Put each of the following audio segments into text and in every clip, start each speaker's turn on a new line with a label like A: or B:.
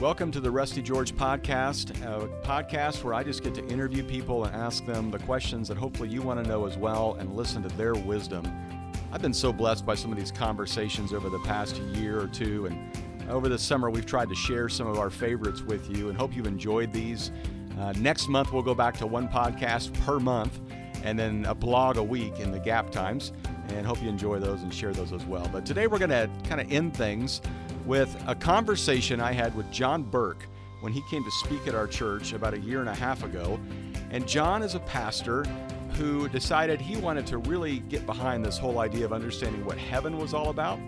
A: Welcome to the Rusty George podcast, a podcast where I just get to interview people and ask them the questions that hopefully you want to know as well and listen to their wisdom. I've been so blessed by some of these conversations over the past year or two, and over the summer we've tried to share some of our favorites with you and hope you've enjoyed these. Uh, next month we'll go back to one podcast per month and then a blog a week in the gap times, and hope you enjoy those and share those as well. But today we're going to kind of end things with a conversation I had with John Burke when he came to speak at our church about a year and a half ago. And John is a pastor who decided he wanted to really get behind this whole idea of understanding what heaven was all about.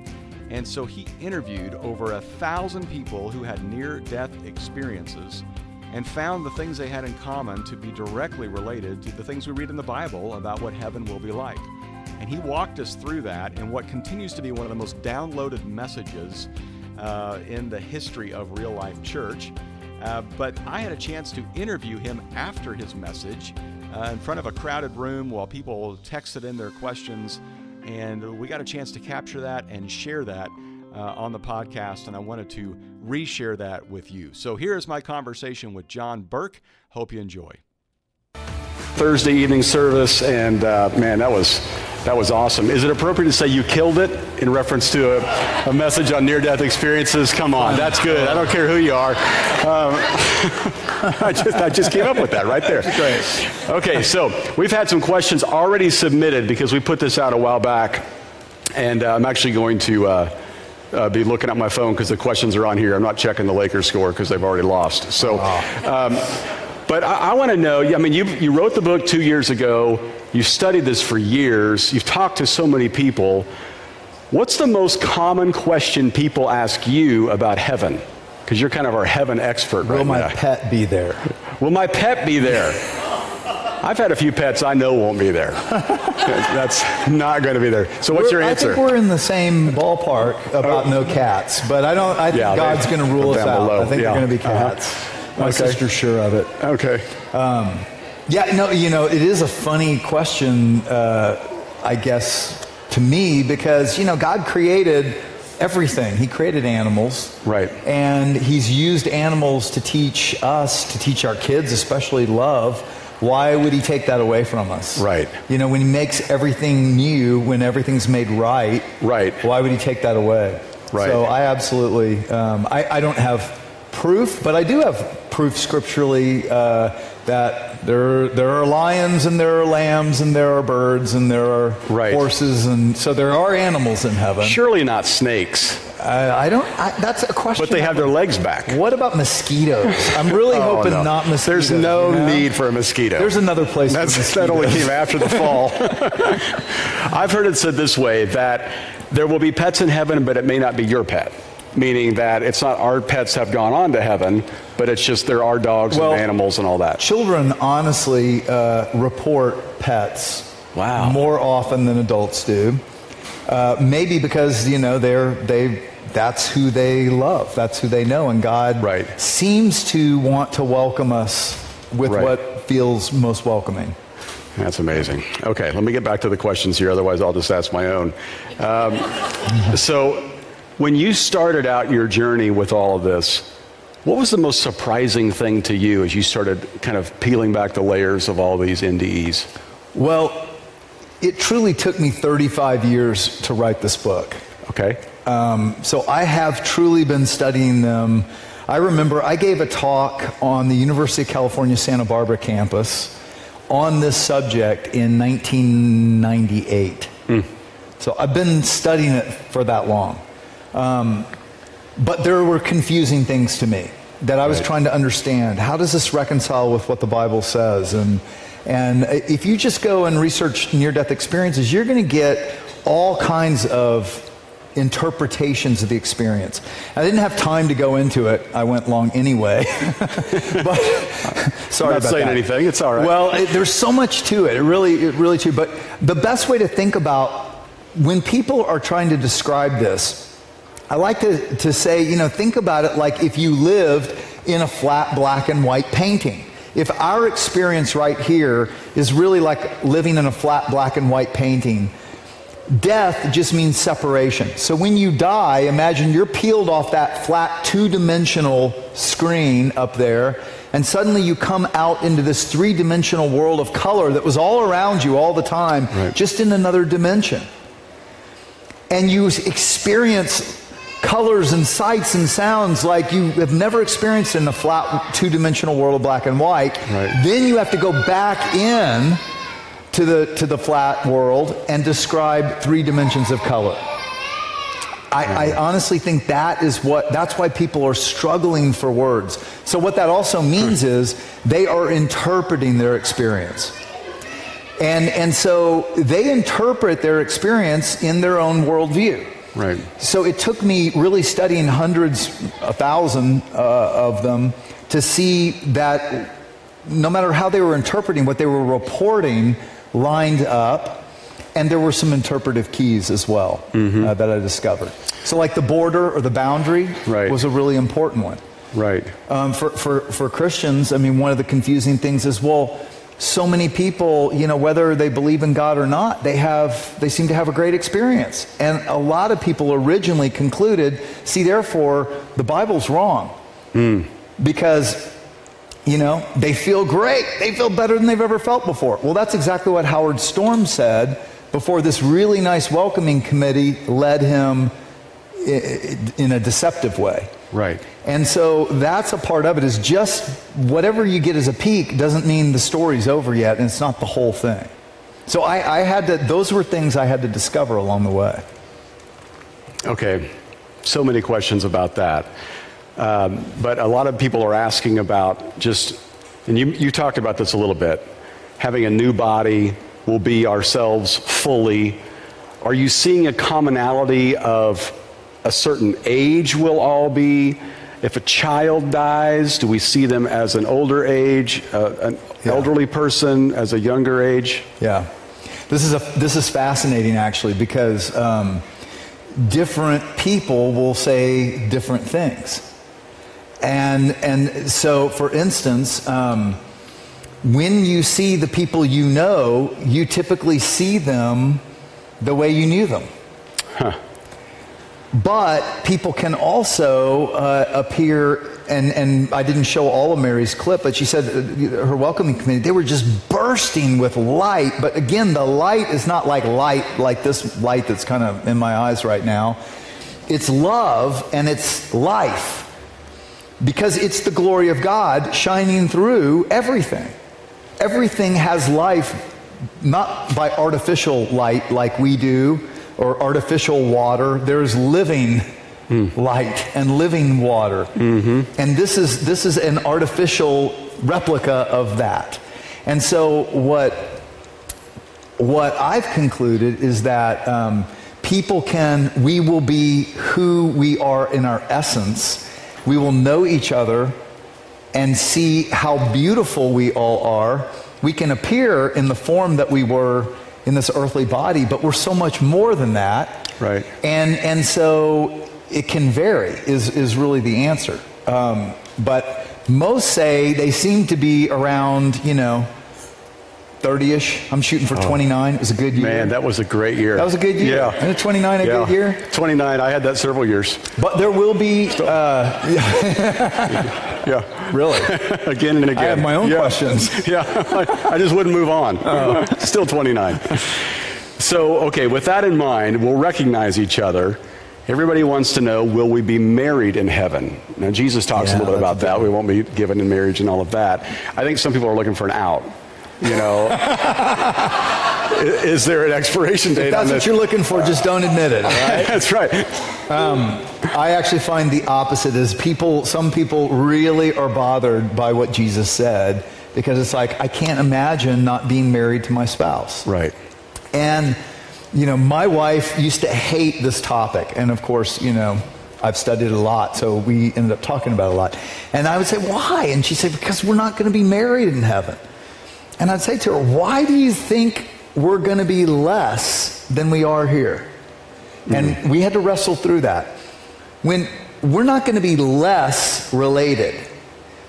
A: And so he interviewed over a thousand people who had near death experiences and found the things they had in common to be directly related to the things we read in the Bible about what heaven will be like. And he walked us through that in what continues to be one of the most downloaded messages uh, in the history of real life church. Uh, but I had a chance to interview him after his message uh, in front of a crowded room while people texted in their questions. And we got a chance to capture that and share that uh, on the podcast. And I wanted to reshare that with you. So here's my conversation with John Burke. Hope you enjoy.
B: Thursday evening service, and uh, man, that was that was awesome. Is it appropriate to say you killed it in reference to a, a message on near-death experiences? Come on, that's good. I don't care who you are. Um, I just I just came up with that right there.
C: Great.
B: Okay, so we've had some questions already submitted because we put this out a while back, and uh, I'm actually going to. Uh, uh, be looking at my phone because the questions are on here. I'm not checking the Lakers score because they've already lost. So, um, but I, I want to know. I mean, you you wrote the book two years ago. You've studied this for years. You've talked to so many people. What's the most common question people ask you about heaven? Because you're kind of our heaven expert right Will
C: my
B: now.
C: pet be there?
B: Will my pet be there? I've had a few pets I know won't be there. That's not going to be there. So what's your
C: We're-
B: answer?
C: I think we're in the same ballpark about no cats, but I don't. I think
B: Yeah,
C: God's going to rule us out.
B: below.
C: I think
B: Yeah.
C: they're going to be
B: Uh-huh.
C: My
B: Okay.
C: sister's sure of it.
B: okay.
C: Yeah, no, you know, it is a funny question, uh, I guess, to me, because, you know, God created everything. He created animals.
B: Right.
C: And He's used animals to teach us, to teach our kids, especially love. Why would He take that away from us?
B: Right.
C: You know, when He makes everything new, when everything's made right,
B: Right.
C: why would He take that away?
B: Right.
C: So I absolutely, um, I, I don't have proof, but I do have proof scripturally uh, that there there are lions and there are lambs and there are birds and there are
B: Right.
C: horses and so there are animals in heaven.
B: Surely not snakes,
C: I, I don't. I, that's a question.
B: but they have their legs back.
C: What about mosquitoes? I'm really
B: Oh,
C: hoping
B: no.
C: not mosquitoes.
B: There's no
C: you know?
B: need for a mosquito.
C: There's another place.
B: That only came after the fall. I've heard it said this way that there will be pets in heaven, but it may not be your pet. Meaning that it's not our pets have gone on to heaven, but it's just there are dogs
C: Well,
B: and animals and all that.
C: Children honestly uh, report pets
B: Wow.
C: more often than adults do. Uh, maybe because you know they're they that's who they love, that's who they know, and God
B: Right.
C: seems to want to welcome us with
B: Right.
C: what feels most welcoming.
B: That's amazing. Okay, let me get back to the questions here. Otherwise, I'll just ask my own. Um, so, when you started out your journey with all of this, what was the most surprising thing to you as you started kind of peeling back the layers of all these NDEs?
C: Well, it truly took me 35 years to write this book.
B: Okay.
C: Um, so I have truly been studying them. I remember I gave a talk on the University of California Santa Barbara campus on this subject in 1998. So I've been studying it for that long. Um, but there were confusing things to me that I was
B: Right.
C: trying to understand. How does this reconcile with what the Bible says? And, and if you just go and research near death experiences, you're going to get all kinds of interpretations of the experience. I didn't have time to go into it. I went long anyway. but sorry
B: Not
C: about
B: saying
C: that.
B: anything. It's all right.
C: Well, it, there's so much to it. It really, it really too. But the best way to think about when people are trying to describe this, I like to, to say, you know, think about it like if you lived in a flat black and white painting. If our experience right here is really like living in a flat black and white painting, death just means separation. So when you die, imagine you're peeled off that flat two dimensional screen up there, and suddenly you come out into this three dimensional world of color that was all around you all the time,
B: Right.
C: just in another dimension. And you experience colors and sights and sounds like you have never experienced in a flat two dimensional world of black and white.
B: Right.
C: Then you have to go back in to the, to the flat world and describe three dimensions of color. I, I honestly think that is what, that's why people are struggling for words. So, what that also means is they are interpreting their experience. And, and so they interpret their experience in their own worldview.
B: Right.
C: So it took me really studying hundreds, a thousand uh, of them to see that no matter how they were interpreting, what they were reporting lined up. And there were some interpretive keys as well uh, that I discovered. So, like the border or the boundary
B: Right.
C: was a really important one.
B: Right.
C: Um, for, for, for Christians, I mean, one of the confusing things is, well, so many people, you know, whether they believe in God or not, they have, they seem to have a great experience. And a lot of people originally concluded, see, therefore, the Bible's wrong. Hmm. Because, you know, they feel great. They feel better than they've ever felt before. Well, that's exactly what Howard Storm said before this really nice welcoming committee led him in a deceptive way.
B: Right.
C: And so that's a part of it is just whatever you get as a peak doesn't mean the story's over yet and it's not the whole thing. So I, I had to, those were things I had to discover along the way.
B: Okay, so many questions about that. Um, but a lot of people are asking about just, and you, you talked about this a little bit, having a new body will be ourselves fully. Are you seeing a commonality of a certain age we'll all be? If a child dies, do we see them as an older age, uh, an
C: Yeah.
B: elderly person as a younger age?
C: Yeah. This is, a, this is fascinating actually because um, different people will say different things. And, and so, for instance, um, when you see the people you know, you typically see them the way you knew them. But people can also uh, appear, and, and I didn't show all of Mary's clip, but she said uh, her welcoming committee, they were just bursting with light. But again, the light is not like light, like this light that's kind of in my eyes right now. It's love and it's life because it's the glory of God shining through everything. Everything has life, not by artificial light like we do or artificial water. There's living light and living water. And this is, this is an artificial replica of that. And so, what what I've concluded is that um, people can, we will be who we are in our essence. We will know each other and see how beautiful we all are. We can appear in the form that we were in this earthly body, but we're so much more than that.
B: Right.
C: And, and so it can vary, is, is really the answer. Um, but most say they seem to be around, you know, 30 ish. I'm shooting for 29. It was a good year.
B: Man, that was a great year.
C: That was a good year.
B: Yeah.
C: Isn't 29 a
B: Yeah.
C: good year?
B: 29, I had that several years.
C: But there will be, uh,
B: Yeah.
C: really.
B: again and again.
C: I have my own
B: Yeah.
C: questions.
B: yeah, I, I just wouldn't move on.
C: Oh.
B: Still 29. So, okay, with that in mind, we'll recognize each other. Everybody wants to know, will we be married in heaven? Now, Jesus talks
C: Yeah,
B: a little bit about that. We won't be given in marriage and all of that. I think some people are looking for an out. You know, is there an expiration date
C: If that's what you're looking for, just don't admit it, right?
B: That's right.
C: Um, I actually find the opposite is people, some people really are bothered by what Jesus said because it's like, I can't imagine not being married to my spouse.
B: Right.
C: And, you know, my wife used to hate this topic. And of course, you know, I've studied a lot, so we ended up talking about it a lot. And I would say, why? And she said, because we're not going to be married in heaven. And I'd say to her, why do you think we're going to be less than we are here? And we had to wrestle through that. When we're not going to be less related.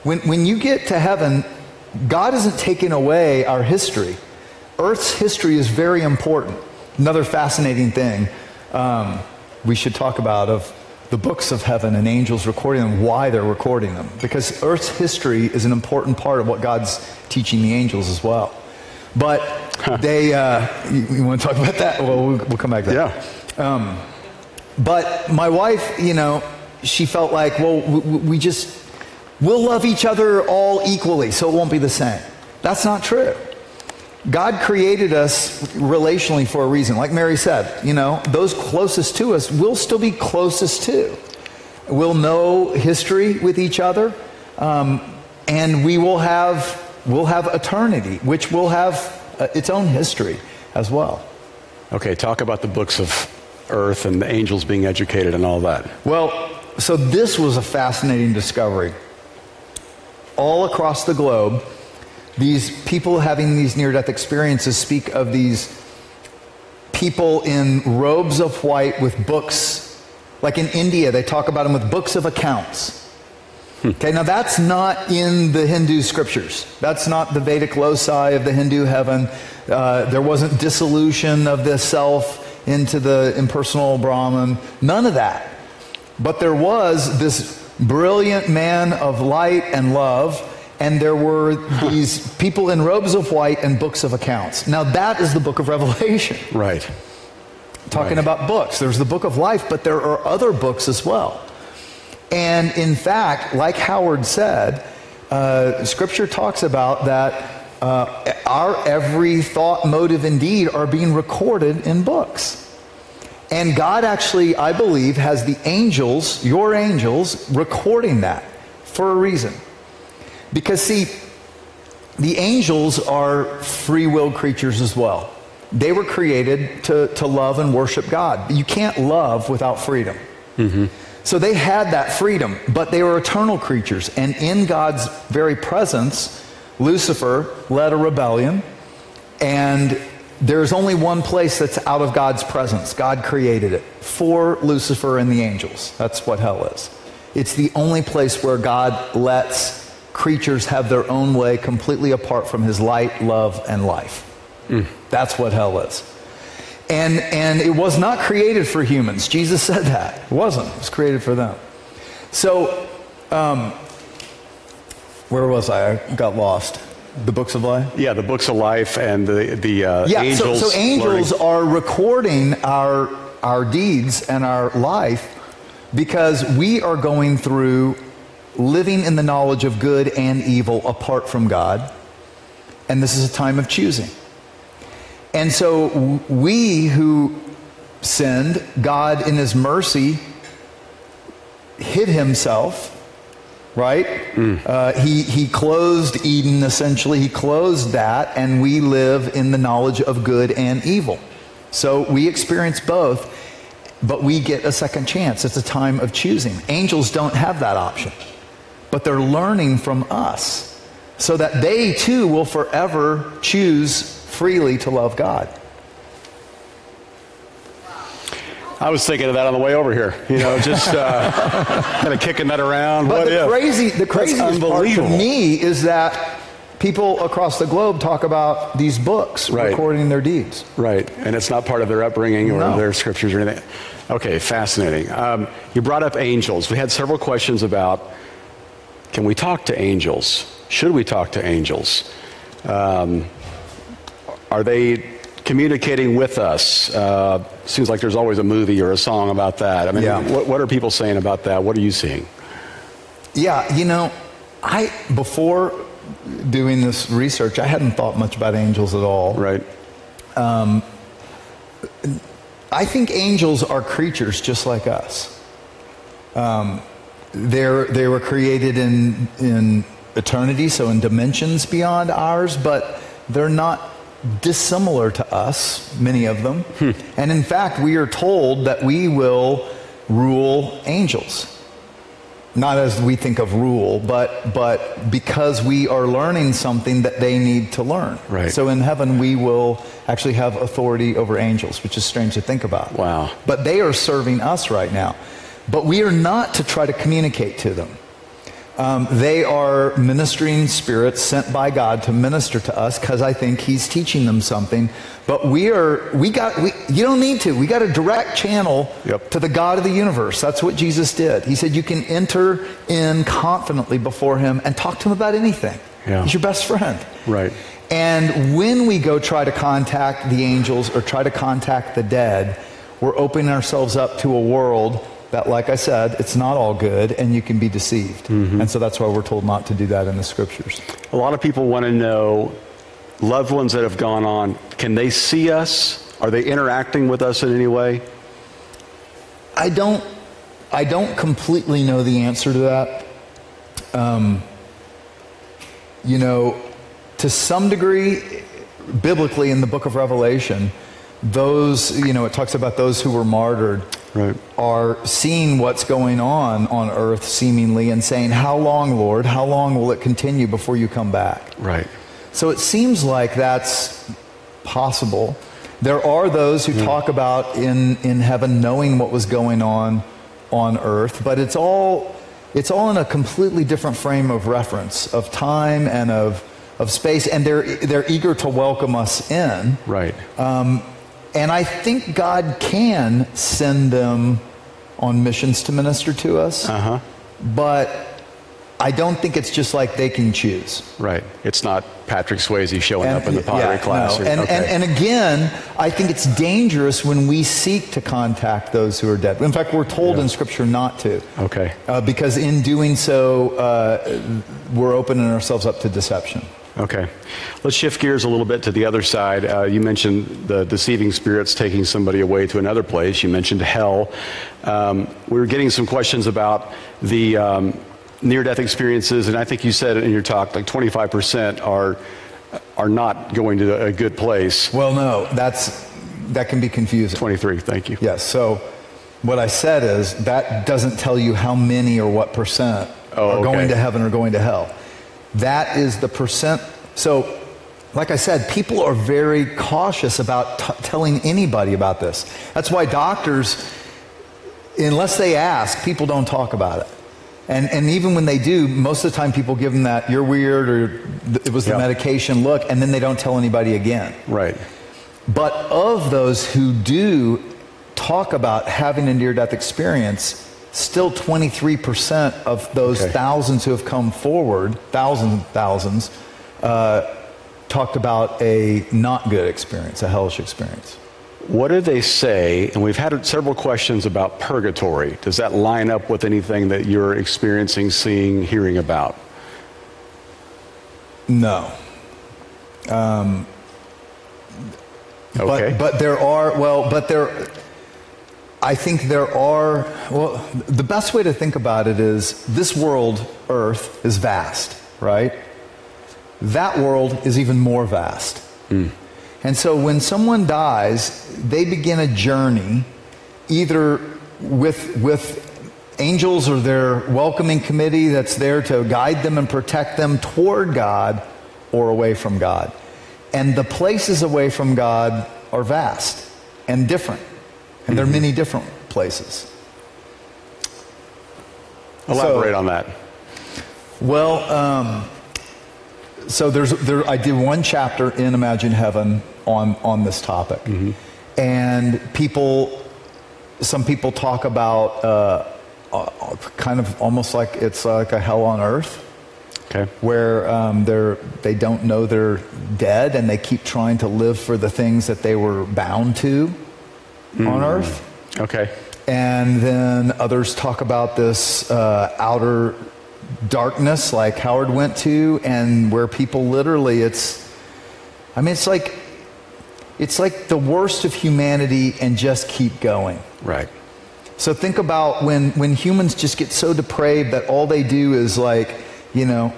C: When, when you get to heaven, God isn't taking away our history. Earth's history is very important. another fascinating thing um, we should talk about of the books of heaven and angels recording them, why they're recording them. Because Earth's history is an important part of what God's teaching the angels as well. But they, uh, you, you, want to talk about that? Well, we'll, we'll come back to that.
B: Yeah. Um,
C: but my wife, you know, she felt like, well, we, we just, we'll love each other all equally, so it won't be the same. That's not true. God created us relationally for a reason. Like Mary said, you know, those closest to us will still be closest to. We'll know history with each other, um, and we will have we'll have eternity, which will have uh, its own history as well.
B: Okay, talk about the books of Earth and the angels being educated and all that.
C: Well, so this was a fascinating discovery. All across the globe, these people having these near death experiences speak of these people in robes of white with books. Like in India, they talk about them with books of accounts. Okay, now that's not in the Hindu scriptures. That's not the Vedic loci of the Hindu heaven. Uh, there wasn't dissolution of the self into the impersonal Brahman. None of that. But there was this brilliant man of light and love and there were these people in robes of white and books of accounts. Now, that is the book of Revelation.
B: Right.
C: Talking
B: right.
C: about books. There's the book of life, but there are other books as well. And in fact, like Howard said, uh, Scripture talks about that uh, our every thought, motive, and deed are being recorded in books. And God actually, I believe, has the angels, your angels, recording that for a reason. Because, see, the angels are free willed creatures as well. They were created to, to love and worship God. You can't love without freedom. Mm-hmm. So they had that freedom, but they were eternal creatures. And in God's very presence, Lucifer led a rebellion. And there's only one place that's out of God's presence. God created it for Lucifer and the angels. That's what hell is. It's the only place where God lets creatures have their own way completely apart from his light, love, and life. Mm. That's what hell is. And, and it was not created for humans. Jesus said that. It wasn't. It was created for them. So, um, where was I? I got lost. The books of life?
B: Yeah, the books of life and the, the uh,
C: yeah,
B: angels.
C: So, so angels learning. are recording our, our deeds and our life because we are going through living in the knowledge of good and evil apart from God. And this is a time of choosing. And so we who sinned, God in his mercy hid himself, right? Mm. Uh, he, he closed Eden essentially, he closed that, and we live in the knowledge of good and evil. So we experience both, but we get a second chance. It's a time of choosing. Angels don't have that option but they're learning from us so that they too will forever choose freely to love God.
B: I was thinking of that on the way over here. You know, just uh, kind of kicking that around.
C: But
B: what
C: the
B: if?
C: crazy, the craziest part to me is that people across the globe talk about these books
B: right.
C: recording their deeds.
B: Right, and it's not part of their upbringing or
C: no.
B: their scriptures or anything. Okay, fascinating. Um, you brought up angels. We had several questions about can we talk to angels? Should we talk to angels? Um, are they communicating with us? Uh, seems like there's always a movie or a song about that. I mean, yeah. what, what are people saying about that? What are you seeing?
C: Yeah, you know, I before doing this research, I hadn't thought much about angels at all.
B: Right. Um,
C: I think angels are creatures just like us. Um, they're, they were created in, in eternity, so in dimensions beyond ours, but they're not dissimilar to us, many of them. Hmm. And in fact, we are told that we will rule angels. Not as we think of rule, but, but because we are learning something that they need to learn.
B: Right.
C: So in heaven, we will actually have authority over angels, which is strange to think about.
B: Wow.
C: But they are serving us right now. But we are not to try to communicate to them. Um, they are ministering spirits sent by God to minister to us because I think He's teaching them something. But we are, we got, we, you don't need to. We got a direct channel
B: Yep.
C: to the God of the universe. That's what Jesus did. He said you can enter in confidently before Him and talk to Him about anything.
B: Yeah.
C: He's your best friend.
B: Right.
C: And when we go try to contact the angels or try to contact the dead, we're opening ourselves up to a world that, like I said, it's not all good and you can be deceived. And so that's why we're told not to do that in the scriptures.
B: A lot of people want to know loved ones that have gone on, can they see us? Are they interacting with us in any way?
C: I don't, I don't completely know the answer to that. Um, you know, to some degree, biblically in the book of Revelation, those, you know, it talks about those who were martyred
B: Right.
C: are seeing what's going on on earth seemingly and saying, How long, Lord? How long will it continue before you come back?
B: Right.
C: So it seems like that's possible. There are those who talk about in, in heaven knowing what was going on on earth, but it's all, it's all in a completely different frame of reference, of time and of, of space, and they're, they're eager to welcome us in.
B: Right.
C: Um, And I think God can send them on missions to minister to us,
B: Uh huh.
C: but I don't think it's just like they can choose.
B: Right. It's not Patrick Swayze showing up in the pottery
C: yeah,
B: class.
C: no.
B: or-
C: And,
B: okay.
C: and, and again, I think it's dangerous when we seek to contact those who are dead. In fact, we're told in Scripture not to.
B: okay.
C: Uh, because in doing so, uh, we're opening ourselves up to deception.
B: Okay. Let's shift gears a little bit to the other side. Uh, you mentioned the deceiving spirits taking somebody away to another place. You mentioned hell. Um, we were getting some questions about the um, near death experiences, and I think you said in your talk like 25% are, are not going to a good place.
C: Well, no, that's, that can be confusing.
B: 23, thank you.
C: Yes. So what I said is that doesn't tell you how many or what percent
B: Oh,
C: are
B: okay.
C: going to heaven or going to hell. That is the percent. So, like I said, people are very cautious about t- telling anybody about this. That's why doctors, unless they ask, people don't talk about it. And, and even when they do, most of the time people give them that, you're weird, or it was the
B: Yeah.
C: medication look, and then they don't tell anybody again.
B: Right.
C: But of those who do talk about having a near death experience, still 23% of those
B: Okay.
C: thousands who have come forward, thousands, thousands, uh, talked about a not good experience, a hellish experience.
B: What do they say? And we've had several questions about purgatory. Does that line up with anything that you're experiencing, seeing, hearing about?
C: No. Um,
B: Okay.
C: But, but there are, well, but there, I think there are, well, the best way to think about it is this world, Earth, is vast, right? That world is even more vast. Hmm. And so when someone dies, they begin a journey either with, with angels or their welcoming committee that's there to guide them and protect them toward God or away from God. And the places away from God are vast and different. And there are many different places.
B: Elaborate
C: so-
B: on that.
C: Well, um, so there's there. I did one chapter in Imagine Heaven on on this topic, and people, some people talk about uh, uh, kind of almost like it's like a hell on earth,
B: Okay.
C: where um, they're they don't know they're dead and they keep trying to live for the things that they were bound to on earth.
B: Okay.
C: And then others talk about this uh, outer darkness, like Howard went to, and where people literally, it's, I mean, it's like, it's like the worst of humanity and just keep going.
B: Right.
C: So think about when, when humans just get so depraved that all they do is like, you know,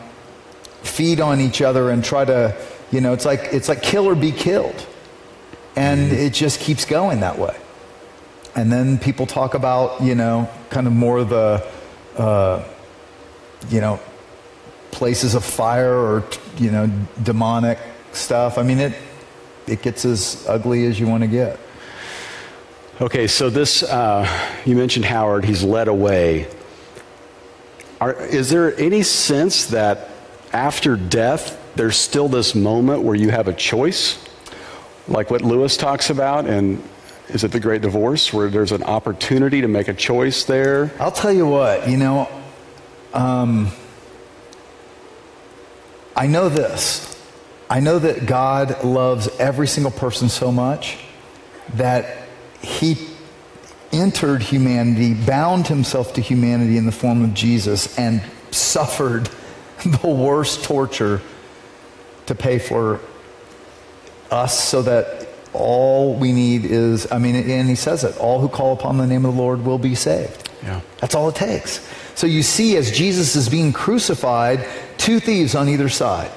C: feed on each other and try to, you know, it's like, it's like kill or be killed. And it just keeps going that way. And then people talk about, you know, kind of more the, uh, you know, places of fire or, you know, demonic stuff. I mean, it, it gets as ugly as you want to get.
B: Okay, so this, uh, you mentioned Howard, he's led away. Are, is there any sense that after death, there's still this moment where you have a choice? Like what Lewis talks about, and is it the Great Divorce, where there's an opportunity to make a choice there?
C: I'll tell you what, you know, um, I know this. I know that God loves every single person so much that he entered humanity, bound himself to humanity in the form of Jesus, and suffered the worst torture to pay for us so that all we need is, I mean, and he says it, all who call upon the name of the Lord will be saved.
B: Yeah.
C: That's all it takes. So you see, as Jesus is being crucified, two thieves on either side.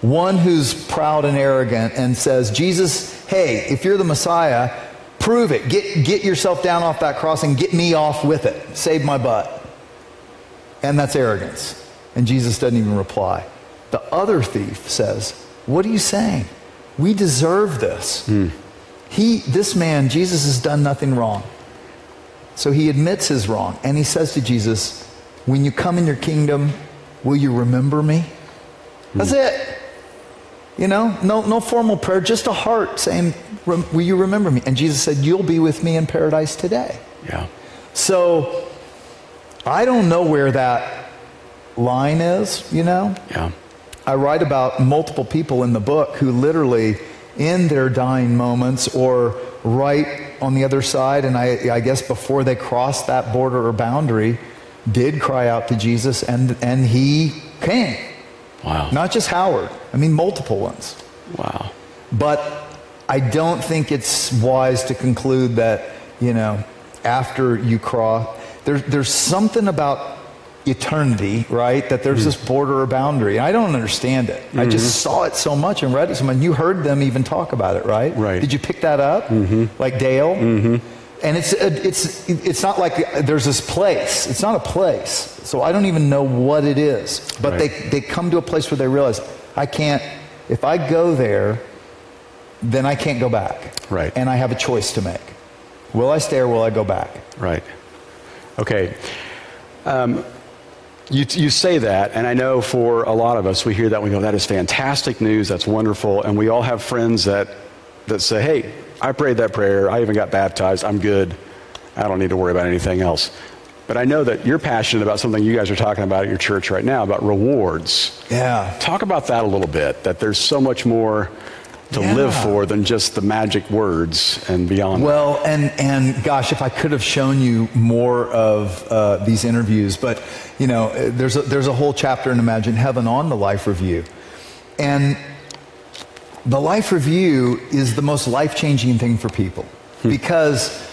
C: One who's proud and arrogant and says, Jesus, hey, if you're the Messiah, prove it. Get, get yourself down off that cross and get me off with it. Save my butt. And that's arrogance. And Jesus doesn't even reply. The other thief says, What are you saying? We deserve this. Hmm. He, this man, Jesus, has done nothing wrong. So he admits his wrong. And he says to Jesus, When you come in your kingdom, will you remember me? Hmm. That's it. You know, no, no formal prayer, just a heart saying, Will you remember me? And Jesus said, You'll be with me in paradise today.
B: Yeah.
C: So I don't know where that line is, you know?
B: Yeah.
C: I write about multiple people in the book who literally, in their dying moments or right on the other side, and I, I guess before they crossed that border or boundary, did cry out to Jesus, and, and he came.
B: Wow.
C: Not just Howard, I mean, multiple ones.
B: Wow.
C: But I don't think it's wise to conclude that, you know, after you cross, there, there's something about eternity, right? That there's this mm. border or boundary. I don't understand it. I just mm-hmm. saw it so much and read it so much. You heard them even talk about it, right?
B: Right.
C: Did you pick that up? Mm-hmm. Like Dale? Mm-hmm. And it's, uh, it's, it's not like there's this place. It's not a place. So I don't even know what it is. But
B: Right.
C: they, they come to a place where they realize, I can't, if I go there, then I can't go back.
B: Right.
C: And I have a choice to make. Will I stay or will I go back?
B: Right. Okay. Um, you, you say that, and I know for a lot of us, we hear that we go, that is fantastic news, that's wonderful. And we all have friends that, that say, hey, I prayed that prayer, I even got baptized, I'm good, I don't need to worry about anything else. But I know that you're passionate about something you guys are talking about at your church right now about rewards.
C: Yeah.
B: Talk about that a little bit, that there's so much more to
C: Yeah.
B: live for than just the magic words and beyond.
C: Well, and and gosh, if I could have shown you more of uh, these interviews, but you know, there's a, there's a whole chapter in Imagine Heaven on the life review, and the life review is the most life changing thing for people because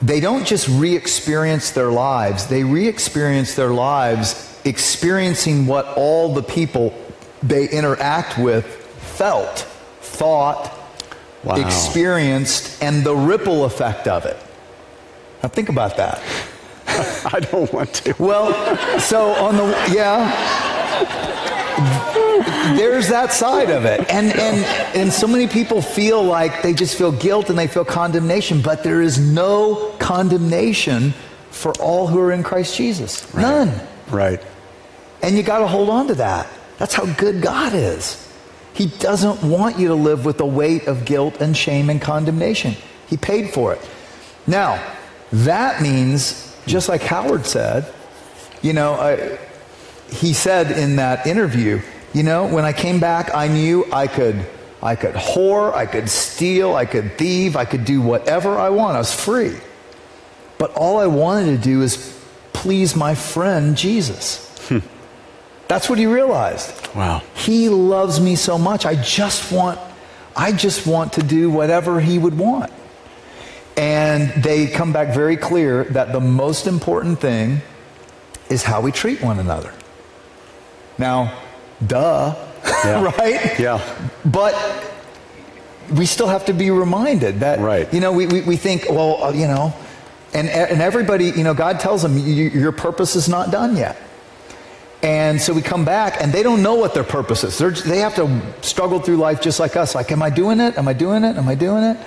C: they don't just re-experience their lives; they re-experience their lives experiencing what all the people they interact with felt, thought,
B: Wow.
C: experienced, and the ripple effect of it. Now think about that.
B: I don't want to.
C: Well, so on the yeah, there's that side of it, and and and so many people feel like they just feel guilt and they feel condemnation, but there is no condemnation for all who are in Christ Jesus. None.
B: Right.
C: And you got to hold on to that. That's how good God is. He doesn't want you to live with the weight of guilt and shame and condemnation. He paid for it. Now, that means, just like Howard said, you know, I, he said in that interview, you know, when I came back, I knew I could, I could whore, I could steal, I could thieve, I could do whatever I want. I was free. But all I wanted to do is please my friend Jesus. That's what he realized.
B: Wow.
C: He loves me so much. I just want I just want to do whatever he would want. And they come back very clear that the most important thing is how we treat one another. Now, duh,
B: Yeah.
C: right?
B: Yeah.
C: But we still have to be reminded that,
B: Right.
C: you know, we, we, we think, well, uh, you know, and, and everybody, you know, God tells them, your purpose is not done yet. And so we come back and they don't know what their purpose is. They're, they have to struggle through life just like us. Like, am I doing it? Am I doing it? Am I doing it?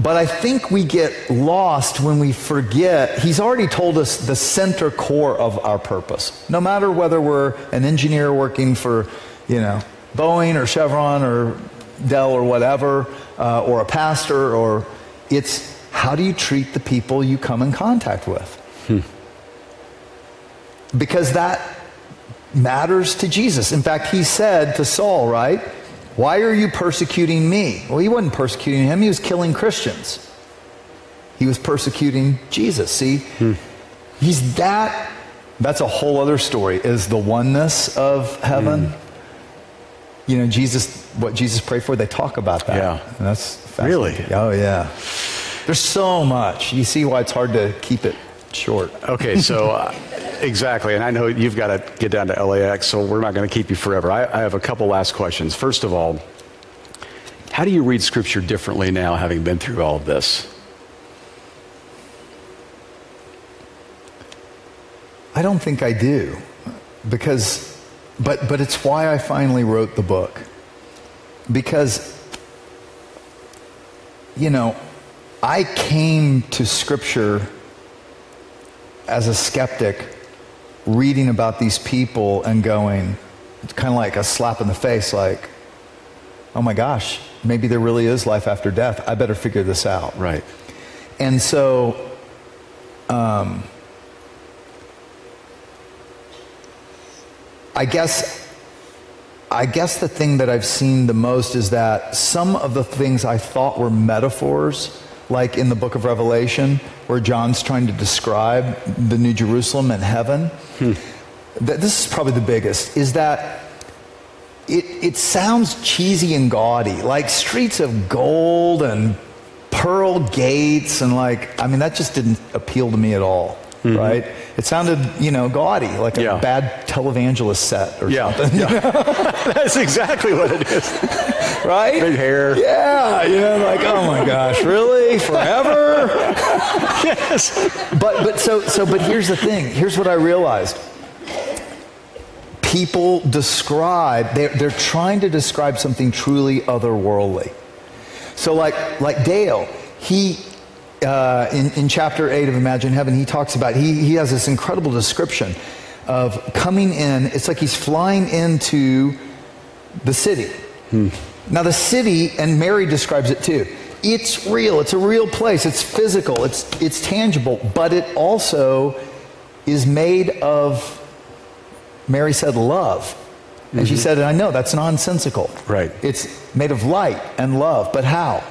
C: But I think we get lost when we forget. He's already told us the center core of our purpose. No matter whether we're an engineer working for, you know, Boeing or Chevron or Dell or whatever, uh, or a pastor, or it's how do you treat the people you come in contact with? Hmm. Because that matters to Jesus. In fact, he said to Saul, right? Why are you persecuting me? Well, he wasn't persecuting him, he was killing Christians. He was persecuting Jesus. See? Hmm. He's that that's a whole other story is the oneness of heaven. Hmm. You know, Jesus what Jesus prayed for, they talk about that.
B: Yeah.
C: And that's
B: Really?
C: Oh yeah. There's so much. You see why it's hard to keep it short.
B: Okay, so uh, exactly, and I know you've got to get down to LAX, so we're not going to keep you forever. I, I have a couple last questions. First of all, how do you read Scripture differently now, having been through all of this?
C: I don't think I do, because, but but it's why I finally wrote the book, because, you know, I came to Scripture as a skeptic reading about these people and going, it's kind of like a slap in the face, like, oh my gosh, maybe there really is life after death. I better figure this out.
B: Right.
C: And so, um, I guess, I guess the thing that I've seen the most is that some of the things I thought were metaphors like in the book of Revelation, where John's trying to describe the New Jerusalem and heaven. Hmm. This is probably the biggest, is that it, it sounds cheesy and gaudy, like streets of gold and pearl gates, and like, I mean, that just didn't appeal to me at all. Mm-hmm. right? It sounded, you know, gaudy, like a yeah. bad televangelist set or
B: yeah.
C: something.
B: Yeah. That's exactly what it is.
C: right?
B: Big hair.
C: Yeah, you know, like, oh my gosh, really? Forever?
B: yes.
C: But but so so but here's the thing. Here's what I realized. People describe, they're, they're trying to describe something truly otherworldly. So like like Dale, he uh, in, in chapter 8 of Imagine Heaven, he talks about, he, he has this incredible description of coming in. It's like he's flying into the city. Hmm. Now, the city, and Mary describes it too, it's real. It's a real place. It's physical. It's, it's tangible. But it also is made of, Mary said, love. And mm-hmm. she said, I know that's nonsensical.
B: Right.
C: It's made of light and love. But how?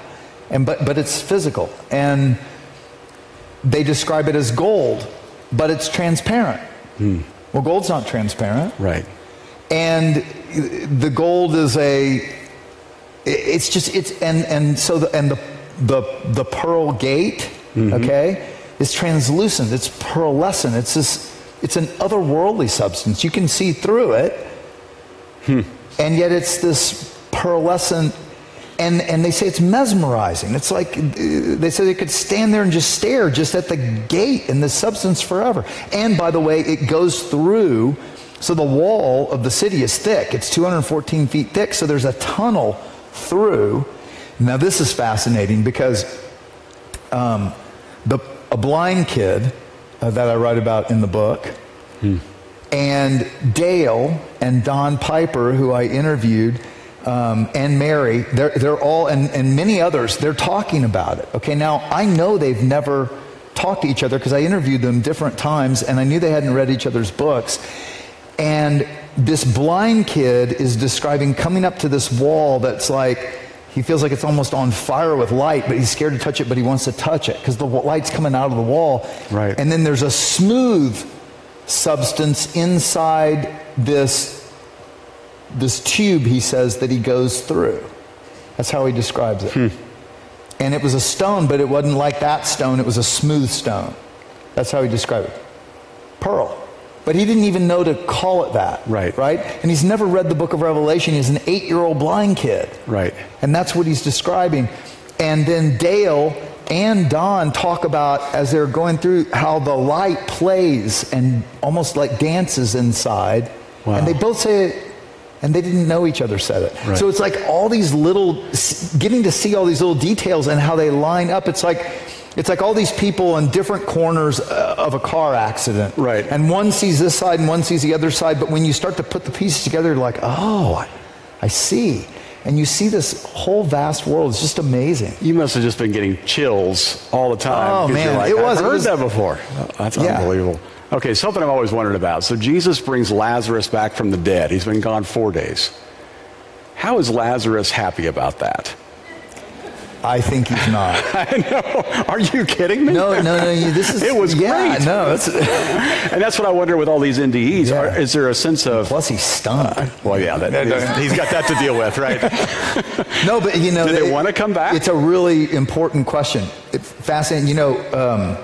C: and but but it's physical and they describe it as gold but it's transparent hmm. Well gold's not transparent.
B: Right.
C: And the gold is a it's just it's and and so the and the the, the pearl gate mm-hmm. okay is translucent. It's pearlescent. It's this it's an otherworldly substance. You can see through it. Hmm. and yet it's this pearlescent and, and they say it's mesmerizing. It's like they say they could stand there and just stare just at the gate and the substance forever. And by the way, it goes through, so the wall of the city is thick. It's 214 feet thick, so there's a tunnel through. Now, this is fascinating because um, the, a blind kid uh, that I write about in the book, hmm. and Dale and Don Piper, who I interviewed, um, and Mary, they're, they're all, and, and many others, they're talking about it. Okay, now I know they've never talked to each other because I interviewed them different times and I knew they hadn't read each other's books. And this blind kid is describing coming up to this wall that's like, he feels like it's almost on fire with light, but he's scared to touch it, but he wants to touch it because the light's coming out of the wall.
B: Right.
C: And then there's a smooth substance inside this this tube, he says, that he goes through. That's how he describes it. Hmm. And it was a stone, but it wasn't like that stone, it was a smooth stone. That's how he described it. Pearl. But he didn't even know to call it that.
B: Right.
C: Right? And he's never read the book of Revelation. He's an eight year old blind kid.
B: Right.
C: And that's what he's describing. And then Dale and Don talk about, as they're going through, how the light plays and almost like dances inside. Wow. And they both say and they didn't know each other said it.
B: Right.
C: So it's like all these little, getting to see all these little details and how they line up. It's like, it's like all these people in different corners uh, of a car accident.
B: Right.
C: And one sees this side and one sees the other side. But when you start to put the pieces together, you're like, oh, I, see. And you see this whole vast world. It's just amazing.
B: You must have just been getting chills all the time.
C: Oh, man,
B: like,
C: it was-
B: I've
C: it
B: heard
C: was-
B: that before. That's
C: Yeah.
B: unbelievable. Okay, something I've always wondered about. So Jesus brings Lazarus back from the dead. He's been gone four days. How is Lazarus happy about that?
C: I think he's not. I know.
B: Are you kidding me?
C: No, no, no. you- This is.
B: It was
C: yeah,
B: great.
C: No, it's.
B: And that's what I wonder with all these NDEs.
C: Yeah.
B: Are, is there a sense of
C: Plus, he's stunned.
B: well, yeah, that, he's- he's got that to deal with, right?
C: No, but you know,
B: Do they
C: it-
B: wanna come back?
C: It's a really important question. It's fascinating. You know, um,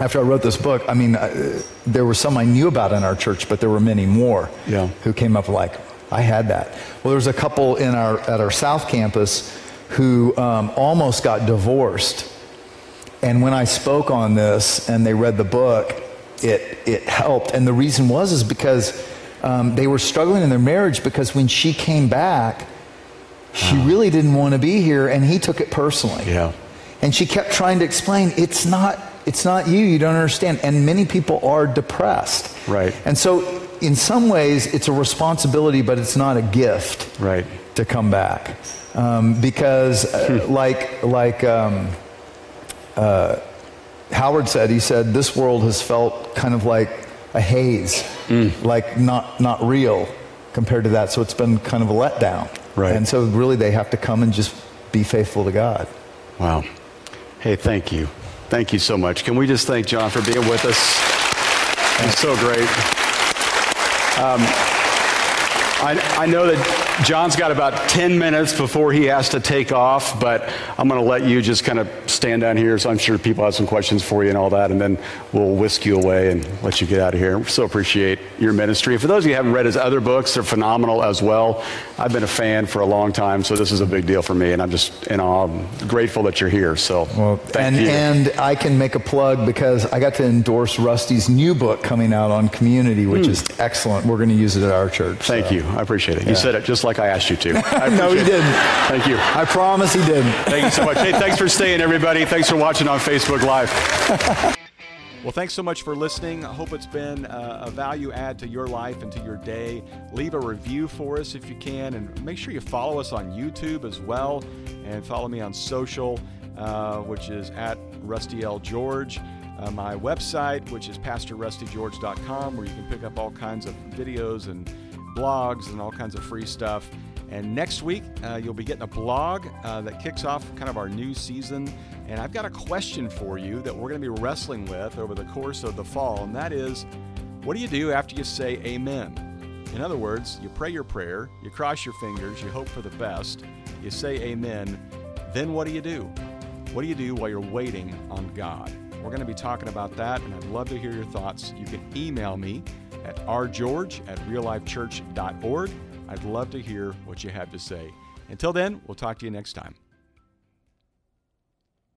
C: after I wrote this book, I mean, uh, there were some I knew about in our church, but there were many more
B: Yeah.
C: who came up like, I had that. Well, there was a couple in our at our South campus who um, almost got divorced, and when I spoke on this and they read the book, it it helped. And the reason was is because um, they were struggling in their marriage because when she came back, she really didn't want to be here, and he took it personally.
B: Yeah.
C: And she kept trying to explain, it's not, it's not you, you don't understand. And many people are depressed.
B: Right.
C: And so, in some ways, it's a responsibility, but it's not a gift
B: Right.
C: to come back. Um, because, uh, like, like um, uh, Howard said, he said, this world has felt kind of like a haze, like not, not real compared to that. So it's been kind of a letdown.
B: Right.
C: And so, really, they have to come and just be faithful to God.
B: Wow. Hey, thank you. Thank you so much. Can we just thank John for being with us? He's so great. Um, I, I know that John's got about 10 minutes before he has to take off, but I'm going to let you just kind of stand down here. So I'm sure people have some questions for you and all that, and then we'll whisk you away and let you get out of here. We so appreciate your ministry. For those of you who haven't read his other books, they're phenomenal as well. I've been a fan for a long time, so this is a big deal for me, and I'm just in awe. I'm grateful that you're here. So
C: Well,
B: thank
C: and,
B: you.
C: and I can make a plug because I got to endorse Rusty's new book coming out on community, which hmm. is excellent. We're going to use it at our church.
B: Thank
C: so.
B: you. I appreciate it. You said it just like I asked you to. I
C: No, he
B: it.
C: didn't.
B: Thank you.
C: I promise he didn't.
B: Thank you so much. Hey, thanks for staying, everybody. Thanks for watching on Facebook Live.
A: Well, thanks so much for listening. I hope it's been uh, a value add to your life and to your day. Leave a review for us if you can, and make sure you follow us on YouTube as well, and follow me on social, uh, which is at Rusty L. George. Uh, my website, which is PastorRustyGeorge.com, where you can pick up all kinds of videos and blogs and all kinds of free stuff. And next week, uh, you'll be getting a blog uh, that kicks off kind of our new season. And I've got a question for you that we're going to be wrestling with over the course of the fall, and that is what do you do after you say amen? In other words, you pray your prayer, you cross your fingers, you hope for the best, you say amen, then what do you do? What do you do while you're waiting on God? We're going to be talking about that, and I'd love to hear your thoughts. You can email me at rgeorge at reallifechurch.org. I'd love to hear what you have to say. Until then, we'll talk to you next time.